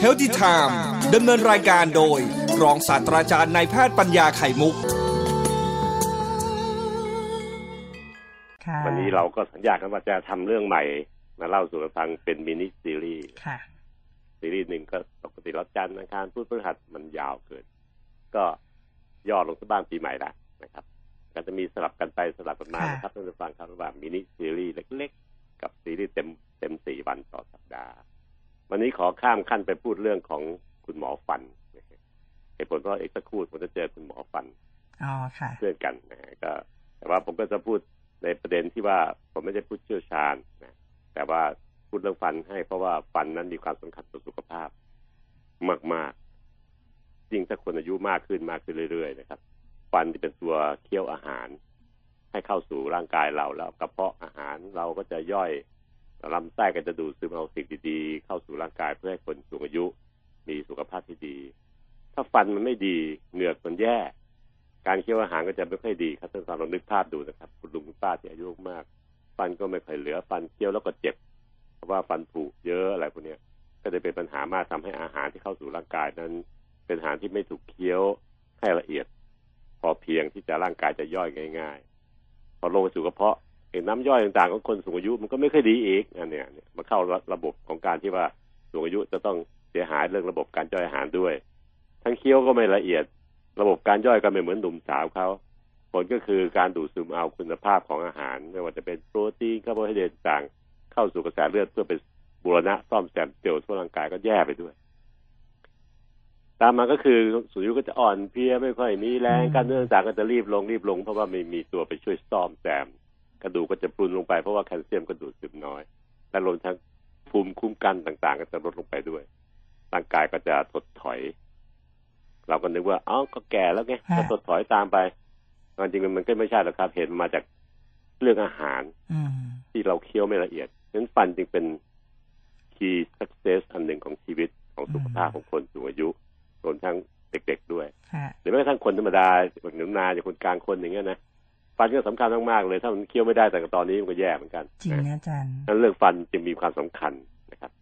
Healthy Time ดำเนินรายการโดย รองศาสตราจารย์นายแพทย์ปัญญาไข่มุกวันนี้เราก็สัญญากันว่าจะทำเรื่องใหม่ มาเล่าสู่กันฟังเป็นมินิซีรีส์ซีรีส์หนึ่งก็ปกติแล้วจันทร์อังคารพุธพฤหัสมันยาวเกิน ก็ย่อลงสักบ้างปีใหม่ละนะครับ ก็จะมีสลับกันไปสลับกันมานะครับท่านผู้ฟังครับระหว่างมินิซีรีส์เล็กๆ กับซีรีส์เต็มเต็มสี่วันต่อสัปดาห์ วันนี้ขอข้ามขั้นไปพูดเรื่องของคุณหมอฟันเหตุผลเพราะเอกสักครู่ผมจะเจอคุณหมอฟันเพื่อนกันนะฮะก็ แต่ว่าผมก็จะพูดในประเด็นที่ว่าผมไม่ได้พูดเชี่ยวชาญนะแต่ว่าพูดเรื่องฟันให้เพราะว่าฟันนั้นมีความสำคัญต่อสุขภาพมากๆจริงถ้าคนอายุมากขึ้นมากขึ้นเรื่อยๆนะครับ ฟันจะเป็นตัวเคี้ยวอาหาร ให้เข้าสู่ร่างกายเราแล้วกระเพาะอาหารเราก็จะย่อยลำไส้ก็จะดูดซึมเอาสิ่งดีๆเข้าสู่ร่างกายเพื่อให้คนสูงอายุมีสุขภาพที่ดี ถ้าฟันมันไม่ดีเหงือกมันแย่ การเคี้ยวอาหารก็จะไม่ค่อยดีครับท่านฟังลองนึกภาพดูนะครับ คุณลุงคุณป้าที่อายุมาก ฟันก็ไม่ค่อยเหลือ ฟันเคี้ยวแล้วก็เจ็บ เพราะว่าฟันผุเยอะอะไรพวกนี้ก็จะเป็นปัญหามากทำให้อาหารที่เข้าสู่ร่างกายนั้น เป็นอาหารที่ไม่ถูกเคี้ยวให้ละเอียด พอเพียงที่จะร่างกายจะย่อยง่าย ๆ พอลงไปสู่กระเพาะเห็นน้ำย่อยต่างๆของคนสูงอายุมันก็ไม่ค่อยดีอีกอันเนี้ยมันเข้าระบบของการที่ว่าสูงอายุจะต้องเสียหายเรื่องระบบการย่อยอาหารด้วย ทั้งเคี้ยวก็ไม่ละเอียด ระบบการย่อยก็ไม่เหมือนหนุ่มสาวเขาผลก็คือการดูดซึมเอาคุณภาพของอาหารไม่ว่าจะเป็นโปรตีนคาร์โบไฮเดรตต่างเข้าสู่กระแสเลือดเพื่อเป็นบูรณะซ่อมแซมเซลล์ทั่วร่างกายก็แย่ไปด้วย ตามมาก็คือสูงอายุก็จะอ่อนเพลียไม่ค่อยมีแรงกล้ามเนื้อต่างก็จะลีบลงลีบลง เพราะว่าไม่มีตัวไปช่วยซ่อมแซมกระดูกก็จะพรุนลงไปเพราะว่าแคลเซียมก็ดูดซึมน้อย และรวมทั้งภูมิคุ้มกันต่างๆ ก็จะลดลงไปด้วย ร่างกายก็จะถดถอย เราก็นึกว่าเอ้าก็แก่แล้วไงก็ถดถอยตามไปจริงๆมันก็ไม่ใช่หรอกครับ เห็นมาจากเรื่องอาหารที่เราเคี้ยวไม่ละเอียดนั้นฟันจึงเป็น key success อันหนึ่งของชีวิตของสุขภาพของคนสูงอายุ รวมทั้งเด็กๆด้วยหรือแม้กระทั่งคนธรรมดาหนุ่มนาอย่างคนกลางคนอย่างเงี้ยนะฟันก็สำคัญมากๆเลย ถ้ามันเคี้ยวไม่ได้แต่ตอนนี้มันก็แย่เหมือนกันจริงนะอาจารย์นั้นเรื่องฟันจึงมีความสำคัญนะครับ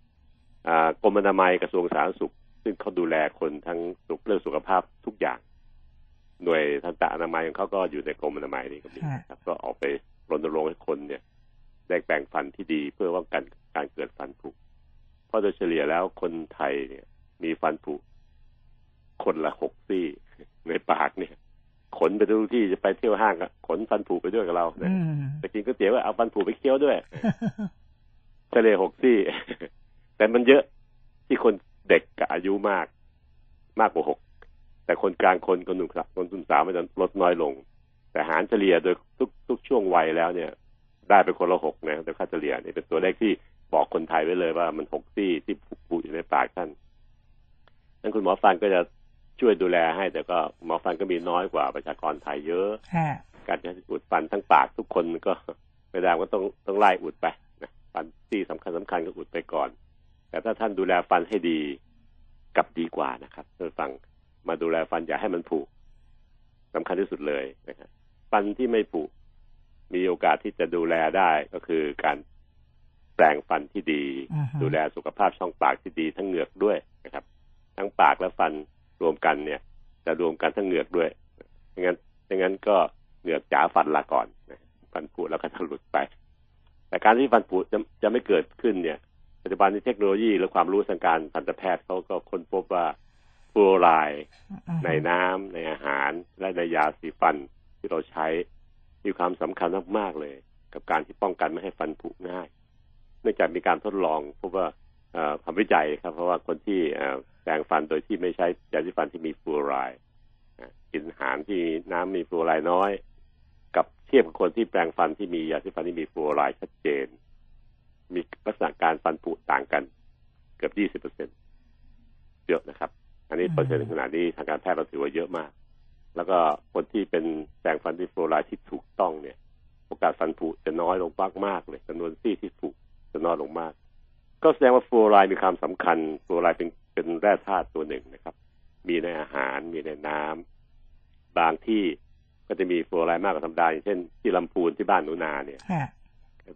กรมอนามัยกระทรวงสาธารณสุข ซึ่งเขาดูแลคนทั้งสุขเรื่องสุขภาพทุกอย่าง หน่วยทันตะอนามัยของเขาก็อยู่ในกรมอนามัยนี่ก็มีครับ ก็ออกไปรณรงค์ให้คนเนี่ยได้แปลงฟันที่ดีเพื่อป้องกันการเกิดฟันผุเพราะโดยเฉลี่ยแล้วคนไทยเนี่ย มีฟันผุ คนละหกซี่ในปากเนี่ย ขนไปทุกที่จะไปเที่ยวห้างก็ขนฟันผุไปด้วยกับเราเนี่ยแต่กินก๋วยเตี๋ยวเอาฟันผุไปเคี้ยวด้วยทะเลหกซี่ แต่มันเยอะที่คนเด็กกับอายุมาก มากกว่าหกแต่คนกลางคนคนหนุ่มครับคนนุ่มสาวมันจะลดน้อยลง แต่หารเฉลี่ยโดยทุกทุกช่วงวัยแล้วเนี่ย ได้เป็นคนละหกนะแต่ค่าเฉลี่ยนี่เป็นตัวเลขที่บอกคนไทยไว้เลยว่ามันหกซี่ที่ผุอยู่ในปากท่านนั้นคุณหมอฟันก็จะ ช่วยดูแลให้ แต่ก็หมอฟันก็มีน้อยกว่าประชากรไทยเยอะการจะอุดฟันทั้งปากทุกคนก็ไม่ได้ก็ต้องต้องไล่อุดไปนะฟันที่สำคัญสำคัญก็อุดไปก่อน แต่ถ้าท่านดูแลฟันให้ดีกับดีกว่านะครับท่านฟังมาดูแลฟันอย่าให้มันผุสำคัญที่สุดเลยนะครับฟันที่ไม่ผุมีโอกาสที่จะดูแลได้ก็คือการแปลงฟันที่ดี ดูแลสุขภาพช่องปากที่ดีทั้งเหงือกด้วยนะครับ ทั้งปากและฟัน รวมกันเนี่ย จะรวมกันทั้งเหงือกด้วยไม่งั้นไม่งั้นก็เหงือกจ๋าฟันละก่อนฟันผุแล้วก็จะหลุดไป แต่การที่ฟันผุจะจะไม่เกิดขึ้นเนี่ย ปัจจุบันนี้เทคโนโลยีและความรู้ทางการทันตแพทย์เขาก็ค้นพบว่าฟลูออไรด์ในน้ำในอาหารและในยาสีฟันที่เราใช้มีความสำคัญมากๆเลย กับการที่ป้องกันไม่ให้ฟันผุง่าย เนื่องจากมีการทดลองพบว่า ทำวิจัยครับ เพราะว่าคนที่แปรงฟันโดยที่ไม่ใช้ยาสีฟันที่มีฟลูออไรด์กินอาหารที่น้ำมีฟลูออไรด์น้อย กับเทียบกับคนที่แปรงฟันที่มียาสีฟันที่มีฟลูออไรด์ชัดเจน มีลักษณะการฟันผุต่างกันเกือบยี่สิบเปอร์เซ็นเยอะนะครับ อันนี้เปอร์เซ็นต์ขนาดนี้ทางการแพทย์เราถือว่าเยอะมาก แล้วก็คนที่เป็นแปรงฟันที่ฟลูออไรด์ที่ถูกต้องเนี่ย โอกาสฟันผุจะน้อยลงมากมากเลยจำนวนซี่ที่ผุจะน้อยลงมาก ก็แสดงว่าฟลูออไรด์มีความสำคัญฟลูออไรด์เป็นเป็นแร่ธาตุตัวหนึ่งนะครับ มีในอาหารมีในน้ำบางที่ก็จะมีฟลูออไรด์มากกว่าธรรมดาอย่างเช่น ที่ลำพูนที่บ้านหนูนาเนี่ย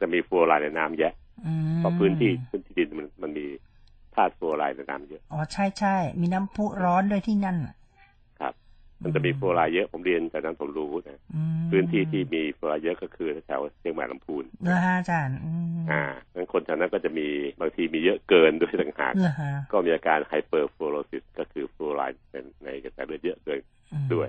จะมีฟลูออไรด์ในน้ำแยะอืมเพราะพื้นที่พื้นที่ดินมันมันมีธาตุฟลูออไรด์ในน้ำเยอะ อ๋อใช่ใช่มีน้ำพุร้อนด้วยที่นั่นน่ะครับ มันจะมีฟลูออไรด์เยอะผมเรียนจากนั้นผมรู้นะอืมพื้นที่ที่มีฟลูออไรด์เยอะก็คือแถวเชียงใหม่ลำพูนเหรอฮะอาจารย์อืมอ่างั้นคนแถวนั้นก็จะมีบางทีมีเยอะเกินด้วยต่างหากเหรอฮะก็มีอาการไฮเปอร์ฟลูออซิสก็คือฟลูออไรด์ในในกระแสเลือดเยอะด้วยอืมด้วย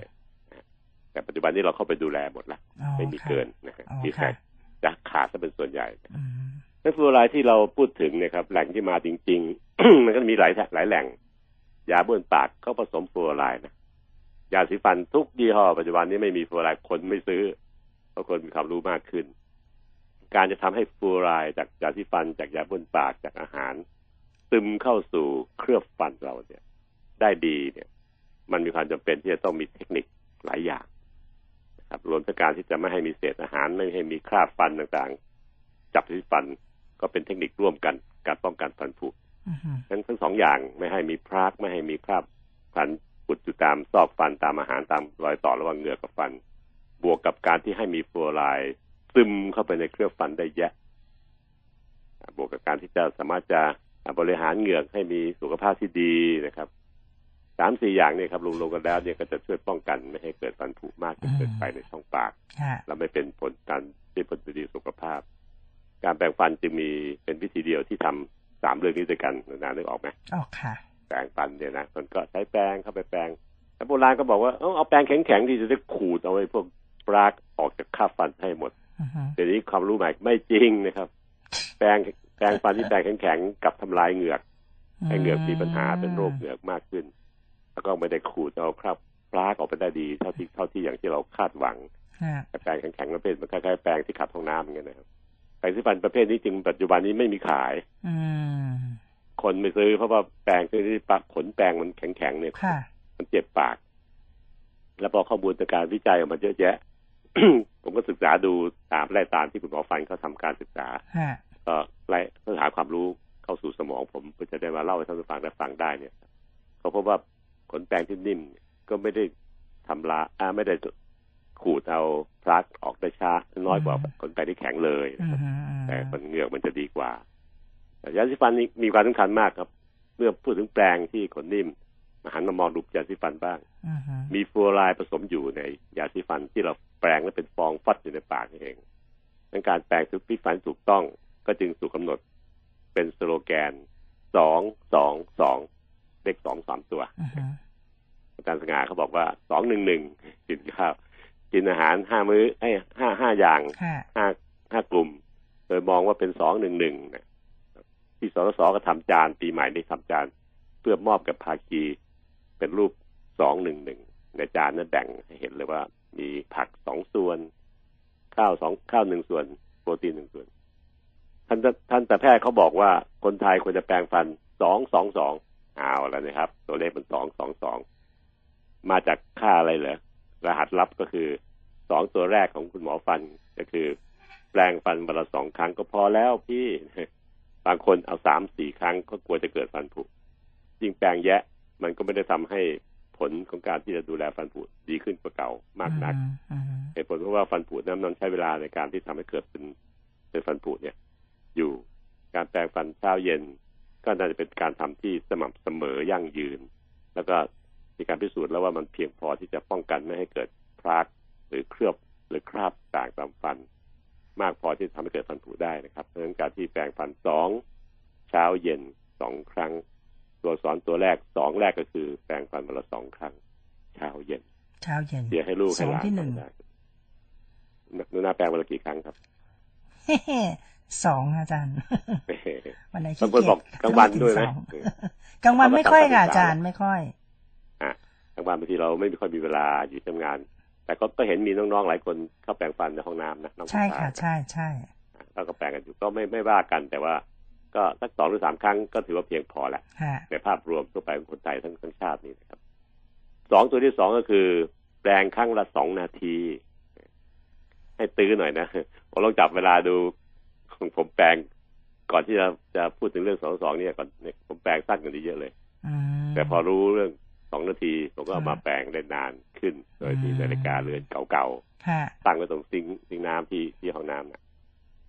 นะแต่ปัจจุบันนี้เราเข้าไปดูแลหมดละอ๋อไม่มีค่ะเกินนะฮะอ๋อที่ค่ะแท้จะขาดซะเป็นส่วนใหญ่อืมนั่นฟลูออไรด์ที่เราพูดถึงเนะครับแหล่งที่มาจริง ๆ มันก็มีหลายหลายแหล่งยาบ้วนปากเขาผสมฟลูออไรด์นะ ยาสีฟันทุกยี่ห้อปัจจุบันนี้ไม่มีฟลูออไรด์คนไม่ซื้อ เพราะคนมีความรู้มากขึ้น การจะทำให้ฟลูออไรด์จากยาสีฟัน จากยาบ้วนปากจากอาหาร ซึมเข้าสู่เคลือบฟันเราเนี่ย ได้ดีเนี่ย มันมีความจำเป็นที่จะต้องมีเทคนิคหลายอย่างนะครับรวมทั้งการที่จะไม่ให้มีเศษอาหาร ไม่ให้มีคราบฟันต่างๆ จับที่ฟันก็เป็นเทคนิคร่วมกัน การป้องกันฟันผุอืมทั้งทั้งสองอย่างไม่ให้มีพรากไม่ให้มีคราบฟัน อุดอยู่ตามซอกฟันตามอาหารตามรอยต่อระหว่างเหงือกกับฟัน บวกกับการที่ให้มีฟลูออไรด์ซึมเข้าไปในเคลือบฟันได้แยะอ่าบวกกับการที่จะสามารถจะอ่าบริหารเหงือกให้มีสุขภาพที่ดีนะครับสามสี่อย่างเนี่ยครับรวมๆกันแล้วเนี่ยก็จะช่วยป้องกันไม่ให้เกิดฟันผุมากจนเกินไปในช่องปากค่ะและไม่เป็นผลการที่ผลดีสุขภาพ การแปรงฟันจึงมีเป็นวิธีเดียวที่ทำสามเรื่องนี้ด้วยกันนานึกออกไหมอ๋อค่ะ แปรงฟันเนี่ยนะคนก็ใช้แปรงเข้าไปแปรงแต่โบราณก็บอกว่าเอาเอาแปรงแข็งๆที่จะได้ขูดเอาไว้พวกปรากออกจากคราบฟันให้หมดอืมเดี๋ยวนี้ความรู้ใหม่ไม่จริงนะครับ แปรงแปรงฟันที่แปรงแข็งๆกับทำลายเหงือกให้เหงือกมีปัญหาเป็นโรคเหงือกมากขึ้น แล้วก็ไม่ได้ขูดเอาคราบปรากออกไปได้ดีเท่าที่เท่าที่อย่างที่เราคาดหวังค่ะแต่แปรงแข็งๆประเภทมันคล้ายๆแปรงที่ขัดห้องน้ำอย่างเงี้ยนะครับแปรงสีฟันประเภทนี้จริงปัจจุบันนี้ไม่มีขายอืม คนไม่ซื้อเพราะว่าแปรงที่ปะขนแปรงมันแข็งๆเนี่ยค่ะมันเจ็บปาก แล้วพอข้อมูลจากการวิจัยออกมาเยอะแยะ ผมก็ศึกษาดูตามไล่ตามที่คุณหมอฟันเขาทำการศึกษาค่ะก็ไล่เพื่อหาความรู้เข้าสู่สมองผมเพื่อจะได้มาเล่าให้ท่านผู้ฟังได้ฟังได้เนี่ยเขาพบว่าขนแปรงที่นิ่มเนี่ยก็ไม่ได้ทำลายอ่าไม่ได้ขูดเอาพลักออกได้ช้าน้อยกว่าขนแปรงที่แข็งเลยอืนะครับมแต่มันเหงือกมันจะดีกว่าแต่ ยาสีฟันนี่มีความสำคัญมากครับ เมื่อพูดถึงแปรงที่ขนนิ่มมาหันมามองดูยาสีฟันบ้างอืมมีฟลูออไรด์ผสมอยู่ในยาสีฟันที่เราแปรงแล้วเป็นฟองฟัดอยู่ในปากนี่เองดังการแปรงทุกพิฟันถูกต้องก็จึงถูกกำหนด เป็นสโลแกนสองสองสองเลขสองสามตัวอืมอาจารย์สง่าเขาบอกว่าสองหนึ่งหนึ่งกินข้าวกินอาหารห้ามื้อไอ้ยห้าห้าอย่างค่ะห้าห้ากลุ่ม โดยมองว่าเป็นสองหนึ่งหนึ่งนะ ที่สสสก็ทำจาน ปีใหม่นี้ทำจาน เพื่อมอบกับภาคีเป็นรูปสองหนึ่งหนึ่งในจานนั้นแบ่งให้เห็นเลยว่า มีผักสองส่วน ข้าวสองข้าวหนึ่งส่วน โปรตีนหนึ่งส่วน ท่านท่านแต่แพทย์เขาบอกว่าคนไทยควรจะแปรงฟันสองสองสองเอาแล้วนะครับ ตัวเลขเป็นสองสองสองมาจากค่าอะไรเหรอรหัสลับก็คือสองตัวแรกของคุณหมอฟันก็คือ แปลงฟันวันละสองครั้งก็พอแล้วพี่ บางคนเอาสามสี่ครั้งก็กลัวจะเกิดฟันผุยิ่งแปลงแยะ มันก็ไม่ได้ทำให้ผลของการที่จะดูแลฟันผุดีขึ้นกว่าเก่ามากนักอืมเหตุผลเพราะว่าฟันผุนั้นมันใช้เวลาในการที่ทำให้เกิดเป็นเป็นฟันผุเนี่ย อยู่การแปรงฟันเช้าเย็น ก็น่าจะเป็นการทำที่สม่ำเสมอยั่งยืน แล้วก็มีการพิสูจน์แล้วว่ามันเพียงพอที่จะป้องกันไม่ให้เกิดพรากหรือเคลือบหรือคราบต่างตามฟัน มากพอที่จะทำให้เกิดฟันผุได้นะครับ เพราะฉะนั้นการที่แปรงฟันสองเช้าเย็นสองครั้ง ตัวสอนตัวแรกสองแรกก็คือ แปรงฟันวันละสองครั้ง เช้าเย็น เช้าเย็นเดี๋ยวให้ลูกให้หลานสองที่หนึ่งทำได้หนูนาแปลงวันละกี่ครั้งครับเฮ้ๆสองอาจารย์วันไหนบางขี้คนเกียบอกจกลางวันด้วยนะสองกลางวันไม่ค่อยค่ะอาจารย์ไม่ค่อย อะกลางวันบางทีเราไม่ค่อยมีเวลาอยู่ทำงาน แต่ก็ก็เห็นมีน้องๆหลายคนเข้าแปรงฟันในห้องน้ำนะน้องใช่ผู้ชาค่ะยใช่ใช่อะแล้วก็แปรงกันอยู่ก็ไม่ไม่ว่ากัน แต่ว่าก็สักสองหรือสามครั้งก็ถือว่าเพียงพอแหละค่ะในภาพรวมทั่วไปของคนไทยทั้งทั้งชาตินี่นะครับสองตัวที่สองก็คือ แปลงครั้งละสองนาที ให้ตื้อหน่อยนะผมลองจับเวลาดูของผมแปลงก่อนที่จะจะพูดถึงเรื่องสองสองเนี่ยก่อนเนี่ยผมแปลงสั้นกว่านี้เยอะเลยอืมแต่พอรู้เรื่อง สองนาที ผมก็เอามาอ่าแปลงได้นานขึ้น โดยมีอืมนาฬิกาเรือนเก่าค่ะๆตั้งไว้ตรงซิงค์ซิงค์น้ำที่ที่ห้องน้ำนะ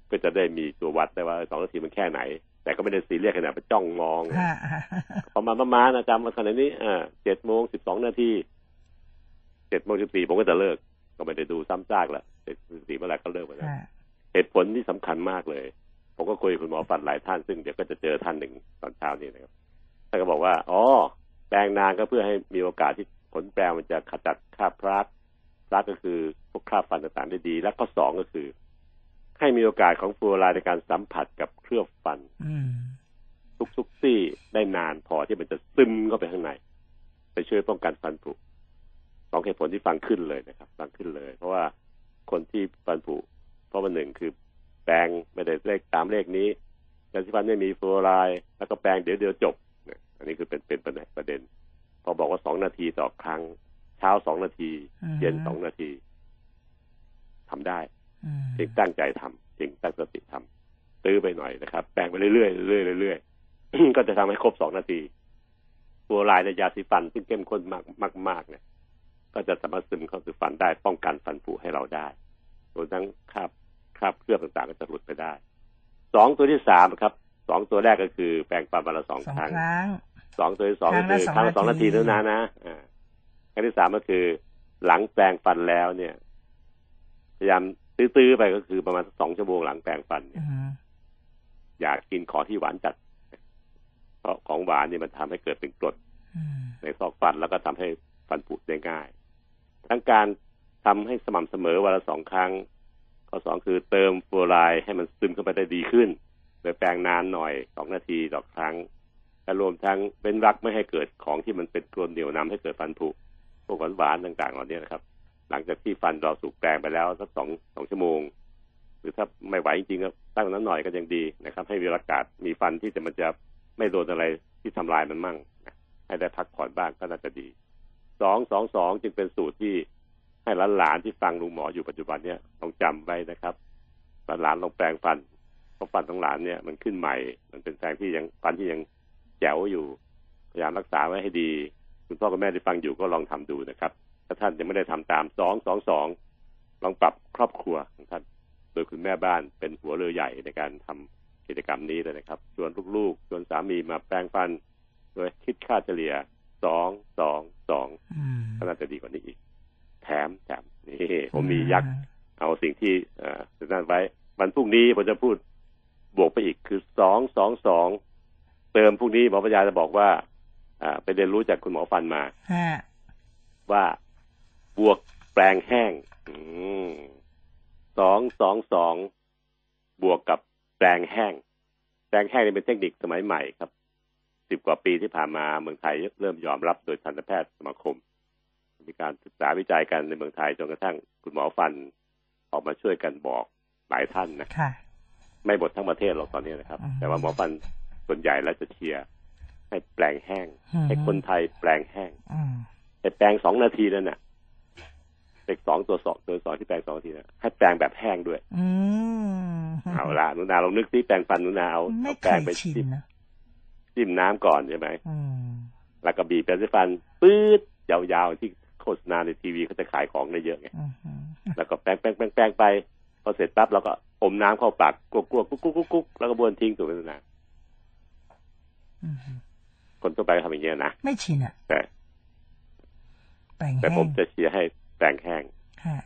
ก็จะได้มีตัววัดได้ว่าสองนาทีมันแค่ไหน แต่ก็ไม่ได้ซีเรียสขนาดไปจ้องมองฮะประมาณประมาณนะจำมาขนาดนี้อ่าเจ็ดโมงสิบสองนาทีเจ็ดโมงสิบสี่ผมก็จะเลิก ก็ไม่ได้ดูซ้ำซากละเจ็ดสิบสี่เมื่อไหร่ก็เลิกไปแล้วฮะเหตุผลที่สำคัญมากเลย ผมก็คุยกับคุณหมอฟันหลายท่านซึ่งเดี๋ยวก็จะเจอท่านหนึ่งตอนเช้านี้นะครับท่านก็บอกว่า อ๋อ แปลงนานก็เพื่อให้มีโอกาสที่ผลแปลงมันจะขจัดคราบพลักพลักก็คือพวกคราบฟันต่างๆได้ดี และข้อสองก็คือ ให้มีโอกาสของฟลูออไรด์ในการสัมผัสกับเคลือบฟันอืมทุกซี่ได้นานพอที่มันจะซึมเข้าไปข้างใน ไปช่วยป้องกันฟันผุสองเหตุผลที่ฟังขึ้นเลยนะครับ ฟังขึ้นเลย เพราะว่าคนที่ฟันผุเพราะว่าหนึ่งคือแปรงไม่ได้เลขตามเลขนี้ยาสีฟันไม่มีฟลูออไรด์แล้วก็แปรงเดี๋ยวเดียวจบ อันนี้คือเป็นเป็นประเด็น พอบอกว่าสองนาทีต่อครั้ง เช้าสองนาทีอืมเย็นสองนาทีทำได้อืมจริงตั้งใจทำจริงตั้งสติทำตื้อไปหน่อยนะครับแปลงไปเรื่อยๆเรื่อยๆเรื่อยๆก็จะทำให้ครบสองนาทีฟลูออไรด์ในยาสีฟันซึ่งเข้มข้นมากมากมากเนี่ย ก็จะสามารถซึมเข้าสู่ฟันได้ป้องกันฟันผุให้เราได้รวมทั้งคราบคราบเคลือบต่างๆก็จะหลุดไปได้สองตัวที่สามครับ สองตัวแรกก็คือแปรงฟันวันละสองสองครั้งครั้งสองตัวที่สองครั้ก็งละคือสองครั้งละสองนานาทีทีเท่านั้นนะอ่าครั้งที่สามก็คือ หลังแปรงฟันแล้วเนี่ย พยายามตื้อๆไปก็คือประมาณสองชั่วโมงหลังแปรงฟันเนี่ยอืมอย่ากินของที่หวานจัด เพราะของหวานนี่มันทำให้เกิดเป็นกรดอืมในซอกฟันแล้วก็ทำให้ฟันผุได้ง่าย ทั้งการทำให้สม่ำเสมอวันละสองครั้ง ข้อสองคือเติมฟลูออไรด์ให้มันซึมเข้าไปได้ดีขึ้นโด ยแปรงนานหน่อยสองนาทีต่อครั้งและรวมทั้งเป็นรักไม่ให้เกิดของที่มันเป็นกรดเหนียวนำให้เกิดฟันผุพวกหวานๆต่างๆเหล่านี้นะครับ หลังจากที่ฟันเราสูกแปรงไปแล้วสักสองสองชั่วโมง หรือถ้าไม่ไหวจริงๆก็ตั้งนั้นหน่อยก็ยังดีนะครับ ให้มีอากาศมีฟันที่จะมันจะไม่โดนอะไรที่ทำลายมันมั่งให้ได้พักผ่อนบ้างก็น่าจะดีสองสองสองจึงเป็นสูตรที่ให้หลานๆที่ฟังลุงหมออยู่ปัจจุบันเนี่ยต้องจำไว้นะครับหลานๆลองแปรงฟัน เพราะฟันของหลานเนี่ยมันขึ้นใหม่ มันเป็นแปรงที่ยังฟันที่ยังแจ๋วอยู่พยายามรักษาไว้ให้ดี คุณพ่อคุณแม่ที่ฟังอยู่ก็ลองทำดูนะครับ ถ้าท่านยังไม่ได้ทำตามสองสองสองลองปรับครอบครัวของท่าน โดยคุณแม่บ้านเป็นหัวเรือใหญ่ในการทำกิจกรรมนี้เลยนะครับชวนลูกๆชวนสามีมาแปลงฟัน โดยคิดค่าเฉลี่ยสองสองสองอืมก็น่าจะดีกว่านี้อีก แถมแถมนี่ผมมียักษ์เอาสิ่งที่เอ่อนั่นไว้ วันพรุ่งนี้ผมจะพูด บวกไปอีกคือสองสองสองเติมพรุ่งนี้หมอปัญญาจะบอกว่า อ่า ไปเรียนรู้จากคุณหมอฟันมาฮะว่าบวกแปลงแห้งสองสองสองบวกกับแปลงแห้ง แปลงแห้งนี่เป็นเทคนิคสมัยใหม่ครับสิบกว่าปีที่ผ่านมาเมืองไทยเริ่มยอมรับโดยทันตแพทย์สมาคม มีการศึกษาวิจัยกันในเมืองไทยจนกระทั่งคุณหมอฟันออกมาช่วยกันบอกหลายท่านนะค่ะ ไม่หมดทั้งประเทศหรอกตอนนี้นะครับอืมแต่ว่าหมอฟันส่วนใหญ่แล้วจะเชียร์ให้แปลงแห้งอืมให้คนไทยแปลงแห้งอืมให้แปลงสองนาทีนั่นน่ะเลขสองตัวสองตัวสองที่แปลงสองนาทีนะให้แปลงแบบแห้งด้วยอืมเอาละหนุนาลองนึกซิแปลงฟันหนุนาเอาไม่เอาเคแปลงยไปชินจิ้มนะจิ้มน้ำก่อนใช่ไหมอืมแล้วก็บีบแปรงสีฟันปื๊ดยาวๆที่โฆษณาในทีวีเขาจะขายของได้เยอะไงอืมอืมแล้วก็แปรงแปรงแปรงแปรงไปพอเสร็จปั๊บเราก็ อมน้ำเข้าปากกลัวกลัวกุ๊กกุ๊กกุ๊กกุ๊กแล้วก็บ้วนทิ้งตัวไปนานอืมคนทั่วไปก็ทำอย่างเงี้ยนะไม่ชินอะแต่แปลงแต่แห้ผมงจะเชียร์ให้แปรงแห้งค่ะ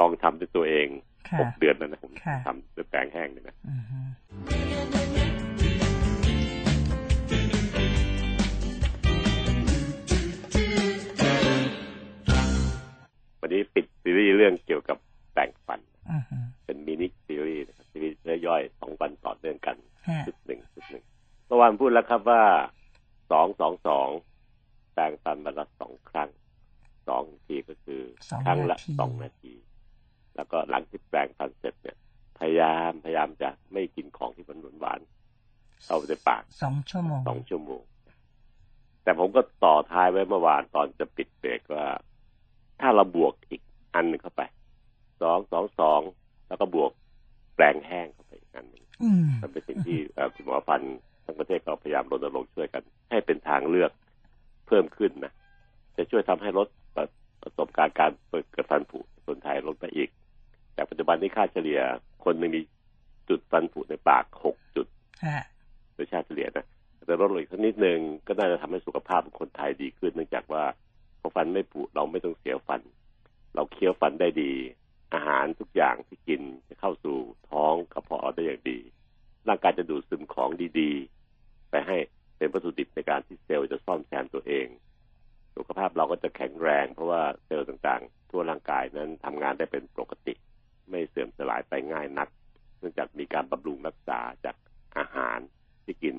ลองทำด้วยตัวเองค่ะหกเดือนนะนะผมค่ะทำด้วยแปรงแห้งเนี่ยนะอืมวันนี้ปิดซีรีส์เรื่องเกี่ยวกับแปรงฟันอืม เป็นมินิซีรีส์นะครับซีรีส์ย่อยๆสองวันต่อเนื่องกันฮะชุดหนึ่งชุดหนึ่งเมื่อวานพูดแล้วครับว่าสองสองสองแปรงฟันวันละสองครั้งสองทีก็คือสองครั้งละนาทีสองนาที แล้วก็หลังที่แปรงฟันเสร็จเนี่ย พยายามพยายามจะไม่กินของที่มันหวานหวานๆเข้าไปในปากสองชั่วโมงสองชั่วโมง แต่ผมก็ต่อท้ายไว้เมื่อวานตอนจะปิดเบรกว่า ถ้าเราบวกอีกอันหนึ่งเข้าไปสองสองสอง แล้วก็บวกแปลงแห้งเข้าไปอีกอันหนึ่งอืมมันเป็นสิ่งที่เอ่อคุณหมอฟันทั้งประเทศก็พยายามรณรงค์ช่วยกัน ให้เป็นทางเลือกเพิ่มขึ้นนะจะช่วยทำให้ลดประประสบการณ์การเปิดเกิดฟันผุในคนไทยลดไปอีกแต่ปัจจุบันนี้ค่าเฉลี่ยคนหนึ่งมีจุดฟันผุในปากหกจุดฮะโดยชาติเฉลี่ยนะแต่ลดลงอีกสักนิดนึงก็น่าจะทำให้สุขภาพของคนไทยดีขึ้น เนื่องจากว่าพอฟันไม่ผุเราไม่ต้องเสียฟัน เราเคี้ยวฟันได้ดี อาหารทุกอย่างที่กินจะเข้าสู่ท้องกระเพาะได้อย่างดี ร่างกายจะดูดซึมของดีๆ ไปให้เป็นวัตถุดิบในการที่เซลล์จะซ่อมแซมตัวเอง สุขภาพเราก็จะแข็งแรง เพราะว่าเซลล์ต่างๆ ทั่วร่างกายนั้นทำงานได้เป็นปกติ ไม่เสื่อมสลายไปง่ายนัก เนื่องจากมีการบำรุงรักษาจากอาหารที่กิน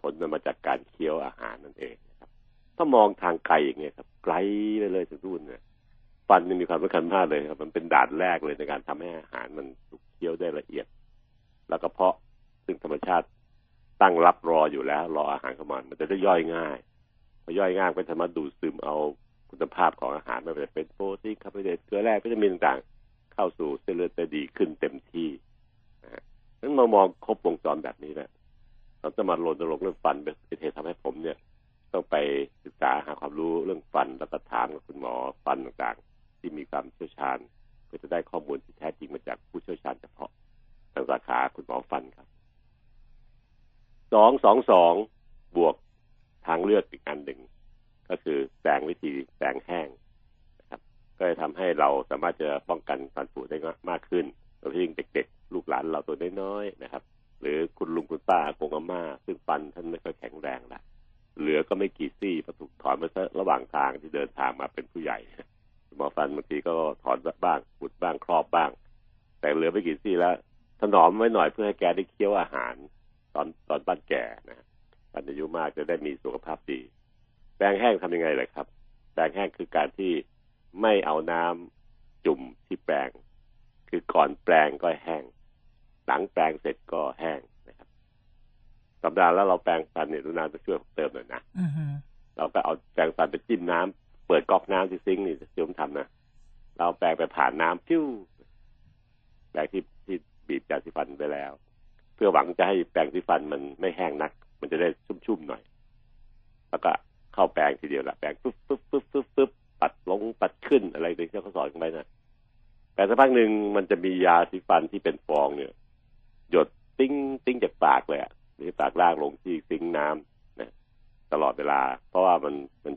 ผลมันมาจากการเคี้ยวอาหารนั่นเองนะครับ ถ้ามองทางไกลอย่างเงี้ยครับไกลไปเลยถึงนู่นเนี่ย ฟันนี่มีความสำคัญมากเลยครับ มันเป็นด่านแรกเลยในการทำให้อาหารมันถูกเคี้ยวได้ละเอียด แล้วก็เพาะซึ่งธรรมชาติตั้งรับรออยู่แล้ว รออาหารเข้ามามันจะได้ย่อยง่ายพอย่อยง่ายก็สามารถดูดซึมเอาคุณภาพของอาหารไม่ว่าจะเป็นโปรตีนคาร์โบไฮเดรตเกลือแร่วิตามินต่างๆ เข้าสู่เส้นเลือดได้ดีขึ้นเต็มที่นะฮะนั้นมามองครบวงจรแบบนี้แหละเราจะมารณรงค์เรื่องฟันเป็นเหตุทำให้ผมเนี่ย ต้องไปศึกษาหาความรู้เรื่องฟันแล้วก็ถามกับคุณหมอฟันต่างๆ ที่มีความเชี่ยวชาญเพื่อจะได้ข้อมูลที่แท้จริงมาจากผู้เชี่ยวชาญเฉพาะทางสาขาคุณหมอฟันครับสองสองสองบวกทางเลือกอีกอันหนึ่งก็คือแปลงวิธีแปลงแห้งนะครับ ก็จะทำให้เราสามารถจะป้องกันฟันผุได้มากขึ้นโดยเฉพาะยิ่งเด็กๆ ลูกหลานเราตัวน้อยๆนะครับ หรือคุณลุงคุณป้าอากงอาม่าซึ่งฟันท่านไม่ค่อยแข็งแรงละเหลือก็ไม่กี่ซี่พอถูกถอนมาซะระหว่างทางที่เดินทางมาเป็นผู้ใหญ่ หมอฟันบางทีก็ถอนบ้างปุดบ้างครอบบ้าง แต่เหลือไม่กี่ซี่แล้วถนอมไว้หน่อยเพื่อให้แกได้เคี้ยวอาหาร ตอนตอนบ้านแก่นะตอนอายุมากจะได้มีสุขภาพดี แปรงแห้งทำยังไงเลยครับ แปรงแห้งคือการที่ไม่เอาน้ำจุ่มที่แปรงคือก่อนแปรงก็แห้ง หลังแปรงเสร็จก็แห้งนะครับสัปดาห์แล้วเราแปรงฟันเนี่ยรุนาจะช่วยเติมหน่อยนะอือฮึเราก็เอาแปรงฟันไปจิ้มน้ำเปิดก๊อกน้ำที่ซิงค์นี่ที่ผมทำนะเอาแปรงไปผ่านน้ำฟิ้วแปรงที่ที่บีบยาสีฟันไปแล้ว เพื่อหวังจะให้แปรงสีฟันมันไม่แห้งนัก มันจะได้ชุ่มๆหน่อย แล้วก็เข้าแปรงทีเดียวละแปรงปึ๊บปึ๊บปึ๊บปึ๊บปึ๊บปัดลงปัดขึ้นอะไรที่เขาสอนกันไปนะแต่สักพักหนึ่งมันจะมียาสีฟันที่เป็นฟองเนี่ย หยดติ้งติ้งจากปากเลยอะหรือปากล่างลงที่ sink น้ำนะตลอดเวลา เพราะว่ามันมัน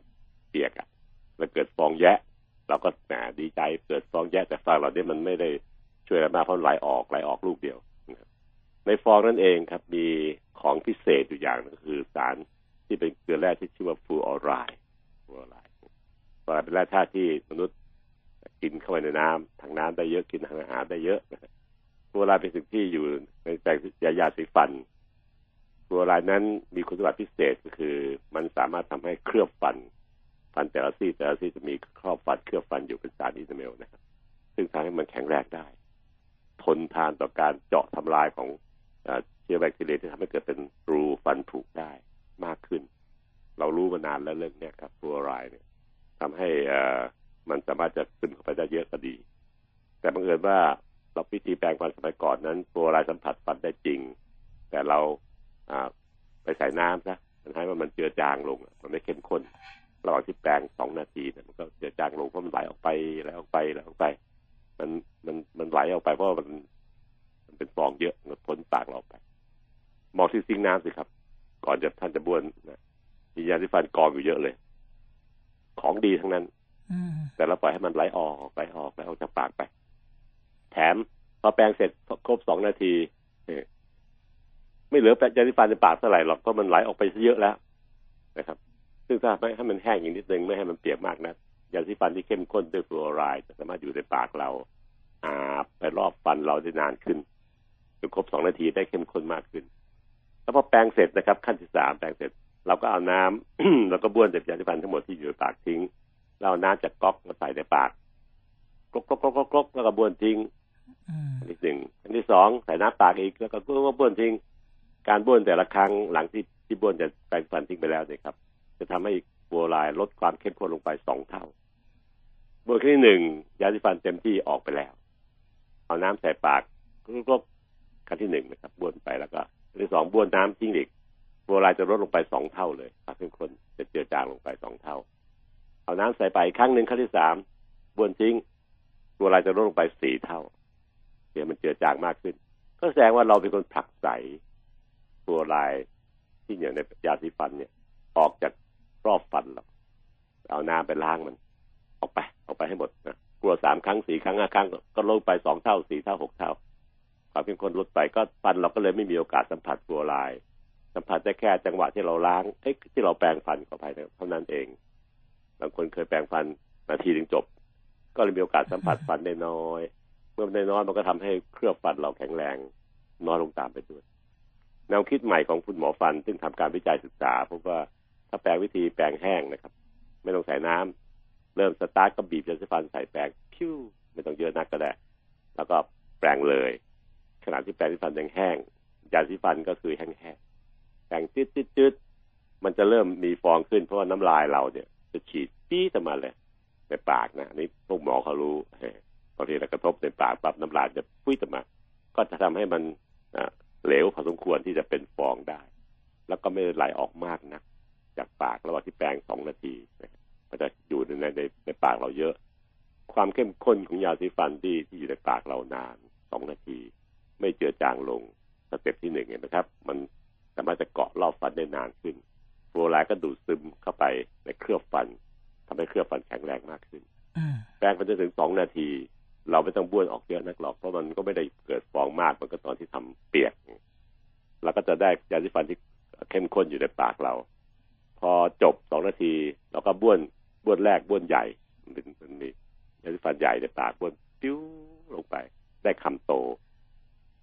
เปียกอะ มันเกิดฟองแยะ เราก็แหมดีใจเกิดฟองแยะ แต่ฟองเรานี่ยมันไม่ได้ช่วยอะไรมากเพราะไหลออกไหลออกลูกเดียวในฟองนั่นเองครับมีของพิเศษอยู่อย่างหนึงคือสารที่เป็นเกลือแร่ที่ชื่อว่าฟูออไรด์ฟูออไรด์ฟลูออไรด์เป็นแร่ธาตุที่มนุษย์กินเข้าไปในน้ำทางน้ำได้เยอะกินทางอาหารได้เยอะฟูออไรด์เป็นสิ่งที่อยู่ในแปรงยายาสีฟันฟลูออไรด์นั้นมีคุณสมบัติพิเศษก็คือ มันสามารถทำให้เคลือบฟัน ฟันแต่ละซี่แต่ละซี่จะมีครอบฟันเคลือบฟันอยู่เป็นสาร enamel นะครับ ซึ่งทำให้มันแข็งแรงได้ ทนทานต่อการเจาะทำลายของเชื้อแบคทีเรียที่ทำให้เกิดเป็นรูฟันผุได้มากขึ้น เรารู้มานานแล้วเรื่องนี้ครับฟลูออไรด์เนี่ยทำให้อมันสามารถจะซึมเข้าไปได้เยอะก็ดี แต่บังเอิญว่าเราพิธีแปรงฟันสมัยก่อนนั้นฟลูออไรด์สัมผัสฟันได้จริง แต่เราอ่าไปใส่น้ำซะมันให้ว่ามันเจือจางลง มันไม่เข้มข้น ระหว่างที่แปรงสองนาทีเนี่ยมันก็เจือจางลงเพราะมันไหลออกไปไหลออกไปไหลออกไป มันมันมันไหลออกไปเพราะว่ามัน มันเป็นฟองเยอะมันพ้นปากเราออกไปมองที่ซิงค์น้ำสิครับ ก่อนจะท่านจะบ้วนนะมียาสีฟันกองอยู่เยอะเลย ของดีทั้งนั้นอืมแต่เราปล่อยให้มันไหลออกไหลออกไหลออกจากปากไป แถมพอแปรงเสร็จครบสองนาทีเอ่อไม่เหลือแปรงยาสีฟันในปากเท่าไหร่หรอกเพราะมันไหลออกไปซะเยอะแล้วนะครับ ซึ่งถ้าไม่ให้มันแห้งอีกนิดนึงไม่ให้มันเปียกมากนะยาสีฟันที่เข้มข้นด้วยฟลูออไรด์จะสามารถอยู่ในปากเราอาบไปรอบฟันเราได้นานขึ้นจนครบสองนาทีได้เข้มข้นมากขึ้น แล้วพอแปรงเสร็จนะครับ ขั้นที่สามแปรงเสร็จ เราก็เอาน้ำแล้วก็บ้วนจากยาสีฟันทั้งหมดที่อยู่ในปากทิ้งแล้วเอาน้ำจากก๊อกมาใส่ในปากกรกกรกกรกกรกแล้วก็บ้วนทิ้งอันที่หนึ่งอันที่สองใส่น้ำปากอีกแล้วก็ก็บ้วนทิ้ง การบ้วนแต่ละครั้งหลังที่ที่บ้วนจะแปรงฟันทิ้งไปแล้วเนี่ยครับ จะทำให้บัวลายลดความเข้มข้นลงไปสองเท่าบ้วนครั้งที่หนึ่งยาสีฟันเต็มที่ออกไปแล้ว เอาน้ำใส่ปากก็ครั้งที่หนึ่งนะครับบ้วนไปแล้วก็อันที่สองบ้วนน้ำทิ้งอีกบัวลายจะลดลงไปสองเท่าเลยความเข้มข้นจะเจือจางลงไปสองเท่า เอาน้ำใส่ไปอีกครั้งหนึ่งครั้งที่สามบ้วนทิ้งบัวลายจะลดลงไปสี่เท่าเดี๋ยวมันเจือจางมากขึ้น ก็แสดงว่าเราเป็นคนผลักใสตัวลายที่อยู่ในยาสีฟันเนี่ย ออกจาก รอบฟันเราเอาน้ำไปล้างมัน ออกไป ออกไปให้หมดนะกลัวสามครั้งสี่ครั้งห้าครั้งก็ลดไปสองเท่าสี่เท่าหกเท่าความเข้มข้นลดไปก็ฟันเราก็เลยไม่มีโอกาสสัมผัสตัวลาย สัมผัสได้แค่จังหวะที่เราล้างเอ้ที่เราแปรงฟันเข้าไปเท่านั้นเองบางคนเคยแปรงฟันนาทีถึงจบ ก็เลยมีโอกาสสัมผัสฟันได้น้อย เมื่อได้น้อยมันก็ทำให้เคลือบฟันเราแข็งแรงน้อยลงตามไปด้วยแนวคิดใหม่ของคุณหมอฟัน ซึ่งทำการวิจัยศึกษาพบว่า ถ้าแปรงวิธีแปรงแห้งนะครับ ไม่ต้องใส่น้ำเริ่มสตาร์ทก็บีบยาสีฟันใส่แปรงพิ้วไม่ต้องเยอะนักก็ได้ แล้วก็แปรงเลย ขณะที่แปรงสีฟันยังแห้งยาสีฟันก็คือแห้งๆแปรงจืดจืดจืดมันจะเริ่มมีฟองขึ้นเพราะว่าน้ำลายเราเนี่ย จะฉีดปี้ออกมาเลยในปากนะนี่พวกหมอเขารู้พอทีเรากระทบในปากปั๊บน้ำลายจะพุ้ยออกมา ก็จะทำให้มันเหลวพอสมควรที่จะเป็นฟองได้ แล้วก็ไม่ไหลออกมากนะ จากปากระหว่างที่แปรงสองนาทีมันจะอยู่ในในในปากเราเยอะ ความเข้มข้นของยาสีฟันที่ที่อยู่ในปากเรานานสองนาที ไม่เจือจางลงสเต็ปที่หนึ่งเห็นไหมครับ มันสามารถจะเกาะรอบฟันได้นานขึ้นฟลูออไรด์ก็ดูดซึมเข้าไปในเคลือบฟันทำให้เคลือบฟันแข็งแรงมากขึ้นแปรงไปจนถึงสองนาที เราไม่ต้องบ้วนออกเยอะนักหรอกเพราะมันก็ไม่ได้เกิดฟองมากมันก็ตอนที่ทำเปียกเราก็จะได้ยาสีฟันที่เข้มข้นอยู่ในปากเรา พอจบสองนาที เราก็บ้วนบ้วนแรกบ้วนใหญ่ มันมันมียาสีฟันใหญ่ในปากบ้วนปิ้วลงไป ได้คำโต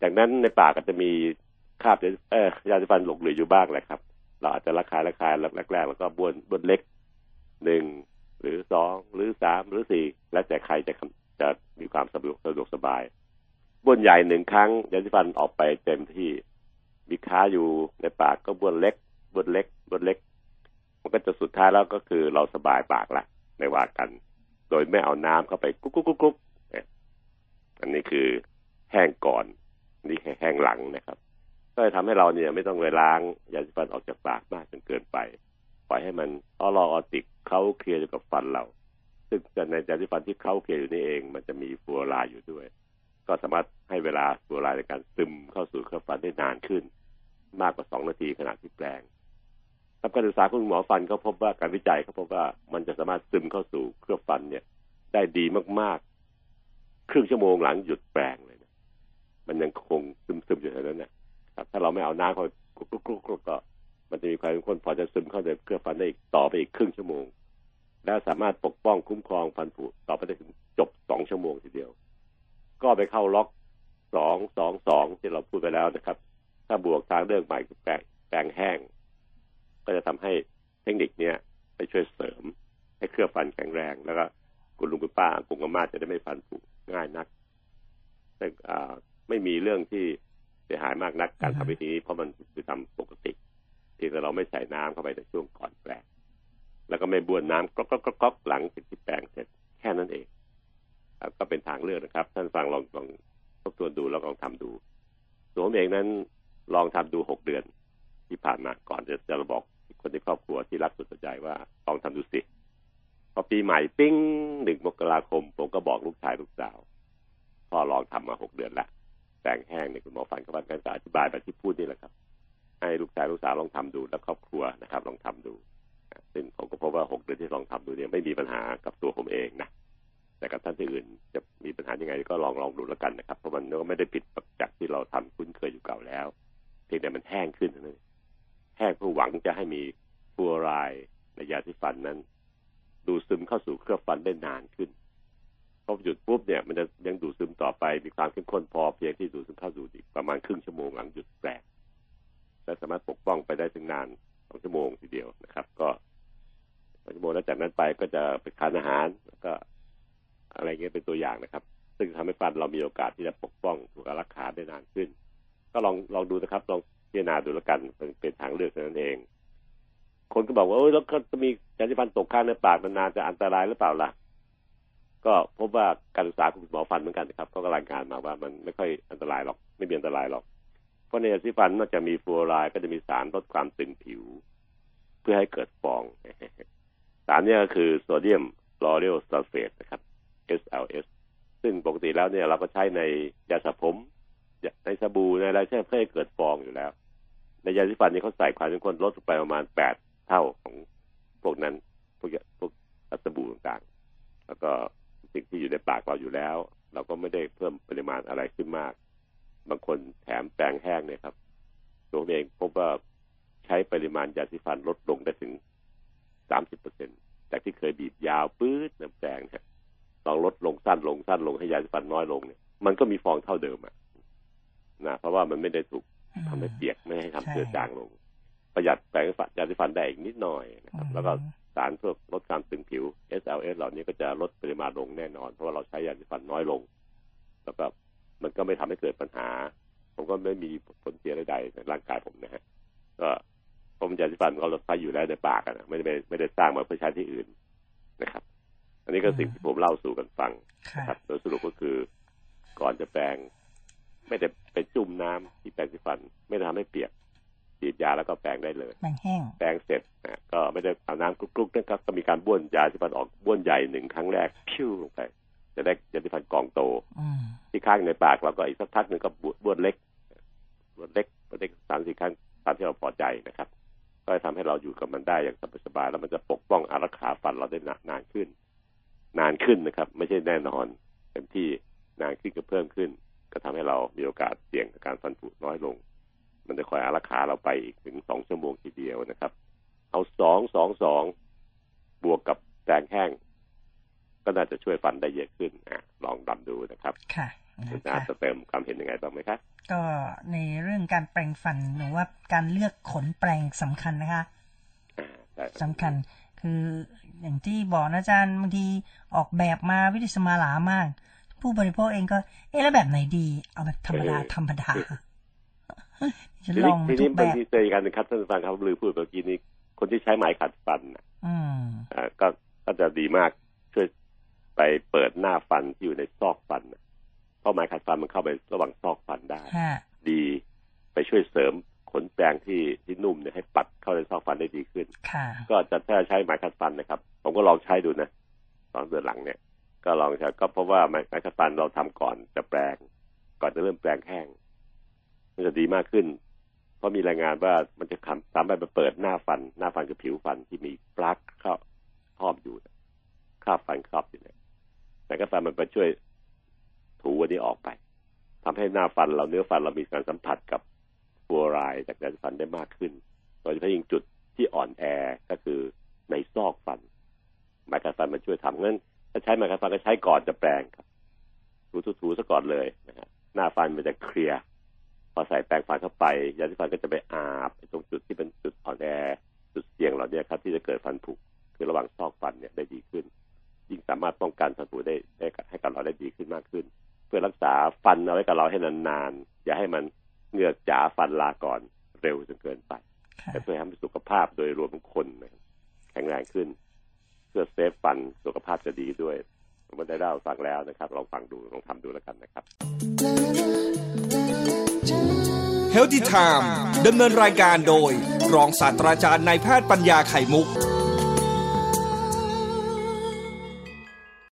จากนั้นในปากก็จะมีคาบเออยาสีฟันหลงเหลืออยู่บ้างแหละครับ เราอาจจะระคายระคายแรกๆแล้วก็บ้วนบ้วนเล็กหนึ่งหรือสองหรือสามหรือสี่แล้วแต่ใครจะจะมีความสะดวกสะดวกสบายบ้วนใหญ่หนึ่งครั้งยาสีฟันออกไปเต็มที่มีค้าอยู่ในปากก็บ้วนเล็กบ้วนเล็กบ้วนเล็ก มันก็จะสุดท้ายแล้วก็คือเราสบายปากละไม่ว่ากัน โดยไม่เอาน้ำเข้าไปกุ๊กกุ๊กกุ๊กอันนี้คือแห้งก่อนนี่แค่แห้งหลังนะครับ ก็จะทำให้เราเนี่ยไม่ต้องไปล้างยาสีฟันออกจากปากมากจนเกินไป ปล่อยให้มันออรออติกเข้าเคลียร์อยู่กับฟันเรา ซึ่งในยาสีฟันที่เข้าเคลียร์อยู่นี่เอง มันจะมีฟัวลาอยู่ด้วย ก็สามารถให้เวลาฟัวลาในการซึมเข้าสู่เครื่องฟันได้นานขึ้น มากกว่าสองนาทีขณะที่แปลง ทำการศึกษาคุณหมอฟันก็พบว่าการวิจัยเขาพบว่ามันจะสามารถซึมเข้าสู่เครืองฟันเนี่ย ได้ดีมากๆ ครึ่งชั่วโมงหลังหยุดแปลงเลยนะมันยังคงซึมๆอยู่เท่านั้นนะครับ ถ้าเราไม่เอาน้ำเขากุ๊กกุ๊กกุกก็มันจะมีความเข้มข้นพอจะซึมเข้าในเครืองฟันได้อีกต่อไปอีกครึ่งชั่วโมง และสามารถปกป้องคุ้มครองฟันผุต่อไปได้ถึงจบสองชั่วโมงทีเดียว ก็ไปเข้าล็อกสองสองสองที่เราพูดไปแล้วนะครับ ถ้าบวกทางเรื่องใหม่คือแปลงแปลงแห้ง ก็จะทำให้เทคนิคเนี้ยไปช่วยเสริม ให้เครื่องฟันแข็งแรง แล้วก็คุณลุงคุณป้าคุณอาม่าจะได้ไม่ฟันผุง่ายนัก แต่ไม่มีเรื่องที่เสียหายมากนักการทำวิธีนี้เพราะมันคือทำปกติที่เราไม่ใส่น้ำเข้าไปในช่วงก่อนแปลงแล้วก็ไม่บ้วนน้ำก๊อกก๊อกก๊อกหลังจากที่แปลงเสร็จแค่นั้นเองก็เป็นทางเลือกนะครับ ท่านฟังลองลองทบทวนดูแล้วลองทำดูตัวผมเองนั้นลองทำดูหกเดือน ที่ผ่านมาก่อนจะจะบอกคนในครอบครัวที่รักสุดใจว่าลองทำดูสิพอปีใหม่ปิ้งหนึ่งมกราคม ผมก็บอกลูกชายลูกสาวพ่อลองทำมาหกเดือนละแต่งแห้งเนี่ยคุณหมอฟันเขาบันการอธิบายแบบที่พูดนี่แหละครับ ให้ลูกชายลูกสาวลองทำดูแล้วครอบครัวนะครับ ลองทำดู ซึ่งผมก็พบว่าหกเดือนที่ลองทำดูเนี่ยไม่มีปัญหากับตัวผมเองนะแต่กับท่านที่อื่นจะมีปัญหายังไงก็ลองลองดูแล้วกันนะครับเพราะมันก็ไม่ได้ผิดจากที่เราทำคุ้นเคยอยู่เก่าแล้วเพียงแต่มันแห้งขึ้นนั่นแห้ง เพื่อหวังจะให้มีฟัวรายในยาที่ฟันนั้น ดูซึมเข้าสู่เครือบฟันได้นานขึ้นพอหยุดปุ๊บเนี่ยมันจะยังดูดซึมต่อไปมีความเข้มข้นพอเพียงที่ดูดซึมเข้าสู่อีกประมาณครึ่งชั่วโมงหลังหยุดแปลงและสามารถปกป้องไปได้ถึงนานสองชั่วโมงทีเดียวนะครับ ก็สองชั่วโมงแล้วจากนั้นไปก็จะไปทานอาหารแล้วก็ อะไรเงี้ยเป็นตัวอย่างนะครับ ซึ่งทำให้ฟันเรามีโอกาสที่จะปกป้องถูกรักษาได้นานขึ้น ก็ลองลองดูนะครับลอง พิจารณาดูแล้วกันเป็นเป็นทางเลือกนั่นเอง คนก็บอกว่าเอ้ยแล้วก็จะมียาสีฟันตกข้างในปากนานๆจะอันตรายหรือเปล่าล่ะ ก็พบว่าการศึกษาของหมอฟันเหมือนกันนะครับก็รายงานมาว่ามันไม่ค่อยอันตรายหรอก ไม่มีอันตรายหรอก เพราะในยาสีฟันนอกจากมีฟลูออไรด์ก็จะมีสารลดความตึงผิว เพื่อให้เกิดฟอง สารนี้ก็คือโซเดียมลอเรลซัลเฟตนะครับ SLS ซึ่งปกติแล้วเนี่ยเราก็ใช้ในยาสระผมในสบู่ในอะไรใช่เพื่อให้เกิดฟองอยู่แล้ว ในยาสีฟันนี่เขาใส่ความเข้มข้นลดลงไปประมาณแปดเท่าของพวกนั้นพวกพวกสบู่ต่างๆ แล้วก็สิ่งที่อยู่ในปากเราอยู่แล้ว เราก็ไม่ได้เพิ่มปริมาณอะไรขึ้นมาก บางคนแถมแปรงแห้งเนี่ยครับตัวเองพบว่าใช้ปริมาณยาสีฟันลดลงได้ถึงสามสิบเปอร์เซ็นจากที่เคยบีบยาวปื๊ดน้ำแปรงเนี่ยลองลดลงสั้นลงสั้นลงให้ยาสีฟันน้อยลงเนี่ยมันก็มีฟองเท่าเดิมอะนะเพราะว่ามันไม่ได้ถูก ทำให้เปียกไม่ให้ทำเจือจางลง ประหยัดแปรงฟันยาสีฟันได้อีกนิดหน่อยนะครับ แล้วก็สารพวกลดการตึงผิว SLS เหล่านี้ก็จะลดปริมาณลงแน่นอน เพราะว่าเราใช้ยาสีฟันน้อยลง แล้วก็มันก็ไม่ทำให้เกิดปัญหา ผมก็ไม่มีผลเสียใดๆในร่างกายผมนะฮะก็ผมยาสีฟันก็ลดไปอยู่แล้วในปากนะไม่ได้ไม่ได้สร้างมาเพื่อใช้ที่อื่นนะครับ อันนี้ก็สิ่งที่ผมเล่าสู่กันฟังนะครับโดยสรุปก็คือก่อนจะแปรง ไม่ได้ไปจุ่มน้ำที่แปรงสีฟัน ไม่ได้ทำให้เปียกฉีดยาแล้วก็แปรงได้เลยแปรงแห้งแปรงเสร็จนะก็ไม่ได้เอาน้ำกลุกๆนะครับก็มีการบ้วนยาสีฟันออกบ้วนใหญ่หนึ่งครั้งแรกพิ้วลงไป จะได้ยาสีฟันกองโตที่ข้างในปากเราก็อีกสักพักหนึ่งก็บ้วนเล็กบ้วนเล็กบ้วนเล็กสามสี่ครั้งตามที่เราพอใจนะครับ ก็จะทำให้เราอยู่กับมันได้อย่างสบายๆแล้วมันจะปกป้องอารักขาฟันเราได้นานขึ้น นานขึ้นนะครับ ไม่ใช่แน่นอนเต็มที่นานขึ้นก็เพิ่มขึ้น ก็ทำให้เรามีโอกาสเสี่ยงกับการฟันผุน้อยลง มันจะคอยอารักขาเราไปอีกถึงสองชั่วโมงทีเดียวนะครับ เอาสองสองสองบวกกับแสงแห้ง ก็น่าจะช่วยฟันได้เยอะขึ้นอะลองดำดูนะครับ ค่ะคุณอาจะเติมความเห็นยังไงบ้างไหมครับก็ในเรื่องการแปรงฟันหนูว่าการเลือกขนแปรงสำคัญนะคะสำคัญคืออย่างที่บอกนะอาจารย์บางทีออกแบบมาวิธีสมาลามาก ผู้บริโภคเองก็ เอ๊ะแล้วแบบไหนดีเอาแบบธรรมดาธรรมดาฉันลองทีทุนี้กบาแบงบทีเจอกันนะครับท่านฟังครับลือพูดเมื่อกี้นี้ คนที่ใช้ไม้ขัดฟันนะอืมอ่าก็ก็จะดีมากช่วยไปเปิดหน้าฟันที่อยู่ในซอกฟันน่ะเพราะไม้ขัดฟันมันเข้าไประหว่างซอกฟันได้ฮะดีไปช่วยเสริมขนแปรงที่ที่นุ่มเนี่ยให้ปัดเข้าในซอกฟันได้ดีขึ้นค่ะก็จะถ้าใช้ไม้ขัดฟันนะครับ ผมก็ลองใช้ดูนะ ตอนเดือนหลังเนี่ย ก็ลองใช้ก็เพราะว่าไม้ไม้ขัดฟันเราทำก่อนจะแปรงก่อนจะเริ่มแปรงแห้ง มันจะดีมากขึ้น เพราะมีรายงานว่ามันจะทำสามารถไปเปิดหน้าฟัน หน้าฟันคือผิวฟันที่มีปลั๊กเข้าครอบอยู่ครอบฟันครอบอยู่เนี่ยแต่ก็ฟันมันไปช่วยถูวันนี้ออกไปทำให้หน้าฟันเราเนื้อฟันเรามีการสัมผัสกับฟลูออไรด์จากยาสีฟันได้มากขึ้นโดยเฉพาะยิ่งจุดที่อ่อนแอก็คือในซอกฟันไม้ขัดฟันมันช่วยทำงั้น ถ้าใช้ไม้ขัดฟันก็ใช้ก่อนจะแปรงครับถูๆๆซะก่อนเลยนะฮะหน้าฟันมันจะเคลียร์พอใส่แปรงฟันเข้าไปยาสีฟันก็จะไปอาบไอ้ตรงจุดที่เป็นจุดอ่อนแอจุดเสี่ยงเหล่านี้ครับ ที่จะเกิดฟันผุคือระหว่างซอกฟันเนี่ยได้ดีขึ้น ยิ่งสามารถป้องกันฟันผุได้ได้ให้กับเราได้ดีขึ้นมากขึ้น เพื่อรักษาฟันเอาไว้กับเราให้นานๆอย่าให้มันเหงือกจ๋าฟันลาก่อนเร็วจนเกินไปค่ะแต่เพื่อให้สุขภาพโดยรวมของคนนะครับแข็งแรงขึ้น เพื่อเซฟฟันสุขภาพจะดีด้วยผมได้เล่าฟังแล้วนะครับ ลองฟังดูลองทำดูแล้วกันนะครับเฮลติไทม์ดำเนินรายการโดย รองศาสตราจารย์นายแพทย์ปัญญาไข่มุก